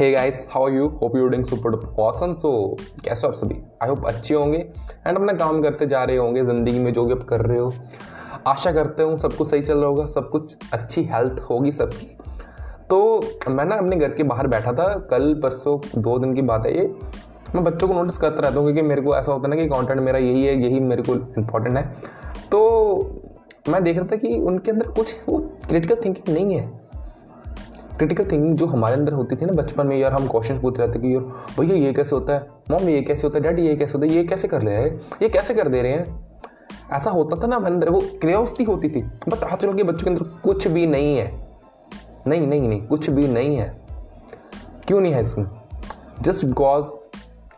Hey guys how are you hope you doing super awesome so कैसे हो आप सभी? आई होप अच्छे होंगे। एंड अपना काम करते जा रहे होंगे ज़िंदगी में जो भी आप कर रहे हो। आशा करते हूँ सब कुछ सही चल रहा होगा, सब कुछ अच्छी हेल्थ होगी सबकी। तो मैं ना अपने घर के बाहर बैठा था, कल, परसों, दो दिन की बात है ये। मैं बच्चों को नोटिस करता रहता हूँ क्योंकि मेरे को ऐसा होता है ना कि कंटेंट मेरा यही है, यही मेरे को इम्पोर्टेंट है। तो मैं देख रहा था कि उनके अंदर कुछ वो क्रिटिकल थिंकिंग नहीं है। क्रिटिकल थिंकिंग जो हमारे अंदर होती थी ना बचपन में यार हम क्वेश्चन पूछ रहे थे कि यार भैया ये कैसे होता है? मॉम ये कैसे होता है? डैडी ये कैसे होता है? ये कैसे कर रहे हैं? ये कैसे कर दे रहे हैं? ऐसा होता था ना हमारे अंदर वो क्रियोसिटी होती थी। बट आजकल के बच्चों के अंदर कुछ भी नहीं है। नहीं नहीं नहीं कुछ भी नहीं है। क्यों नहीं है इसमें? जस्ट बिकॉज़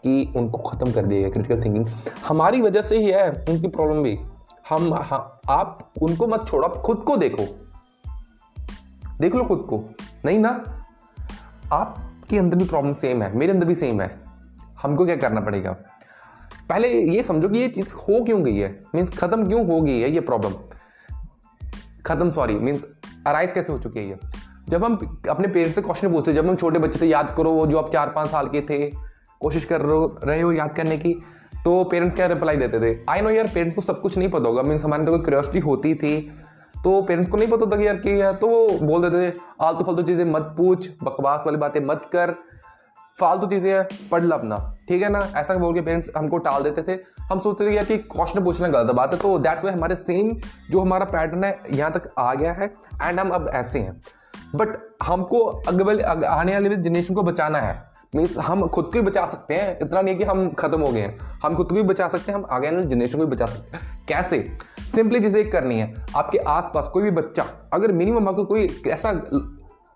कि उनको ख़त्म कर दिया गया क्रिटिकल थिंकिंग हमारी वजह से ही है उनकी प्रॉब्लम भी। हम हाँ, आप उनको मत छोड़ो आप खुद को देखो। देख लो खुद को। नहीं ना? आपके अंदर भी प्रॉब्लम सेम है, मेरे अंदर भी सेम है। हमको क्या करना पड़ेगा? पहले ये समझो कि ये चीज़ हो क्यों गई है? मीन्स ख़त्म क्यों हो गई है ये प्रॉब्लम ख़त्म सॉरी मीन्स अराइज कैसे हो चुकी है ये? जब हम अपने पेरेंट्स से क्वेश्चन पूछते जब हम छोटे बच्चे थे याद करो वो जो आप चार पाँच साल के थे, कोशिश कर रहे हो याद करने की तो पेरेंट्स क्या रिप्लाई देते थे? आई नो यार पेरेंट्स को सब कुछ नहीं पता होगा। मीन्स हमारे तो कोई क्यूरियोसिटी होती थी तो पेरेंट्स को नहीं पता था कि यार क्या है तो वो बोल देते थे, आलतू फालतू चीज़ें मत पूछ, बकवास वाली बातें मत कर, फालतू चीज़ें हैं, पढ़ ला अपना। ठीक है ना? ऐसा बोल के पेरेंट्स हमको टाल देते थे। हम सोचते थे यार कि क्वेश्चन पूछना गलत बात है तो दैट्स वाई हमारे सेम जो हमारा पैटर्न है, यहाँ तक आ गया है एंड हम अब ऐसे हैं। बट हमको अगले आने वाले जनरेशन को बचाना है। मीन्स हम खुद को ही बचा सकते हैं, इतना नहीं कि हम खत्म हो गए हैं। हम खुद को भी बचा सकते हैं, हम आगे वाले जनरेशन को भी बचा सकते हैं। कैसे? सिंपली चीज़ें एक करनी है। आपके आसपास कोई भी बच्चा, अगर मिनिमम आपको कोई ऐसा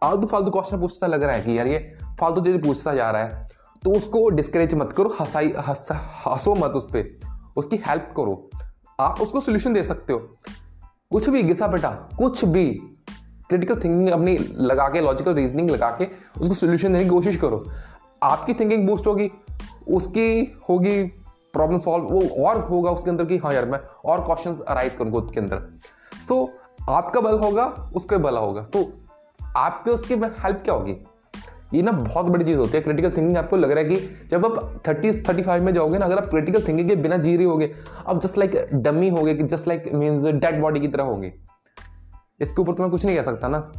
आलतू फालतू क्वेश्चन पूछता लग रहा है कि यार ये फालतू चीज़ पूछता जा रहा है तो उसको डिस्करेज मत करो, हंसाई, हंसो मत उस पर उसकी हेल्प करो। आप उसको सोल्यूशन दे सकते हो। कुछ भी, घिसा बेटा कुछ भी क्रिटिकल थिंकिंग अपनी लगा के लॉजिकल रीजनिंग लगा के उसको सोल्यूशन देने की कोशिश करो। आपकी थिंकिंग बूस्ट होगी, उसकी होगी प्रॉब्लम सॉल्व वो और होगा उसके अंदर कि हाँ यार मैं और क्वेश्चन अराइज करूँगा उसके अंदर। सो so, आपका बल होगा उसका भला होगा। तो आपके उसके हेल्प क्या होगी? ये ना बहुत बड़ी चीज़ होती है क्रिटिकल थिंकिंग आपको लग रहा है कि जब आप थर्टी थर्टी फाइव में जाओगे ना अगर आप क्रिटिकल थिंकिंग के बिना जी रहे होगे आप जस्ट लाइक डमी हो कि just like means dead body की तरह होगे। इसके ऊपर तो मैं कुछ नहीं कह सकता ना।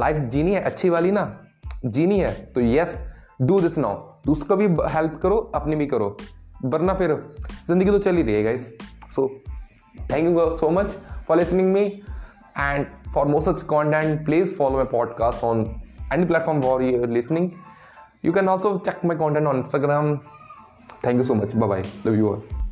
लाइफ जीनी है अच्छी वाली ना? जीनी है तो यस डू दिस नाउ दूसरा भी हेल्प करो, अपनी भी करो। वरना फिर ज़िंदगी तो चल ही रही है so thank you so much for listening me and for more such content please follow my podcast on any platform for your listening you can also check my content on Instagram thank you so much bye bye love you all.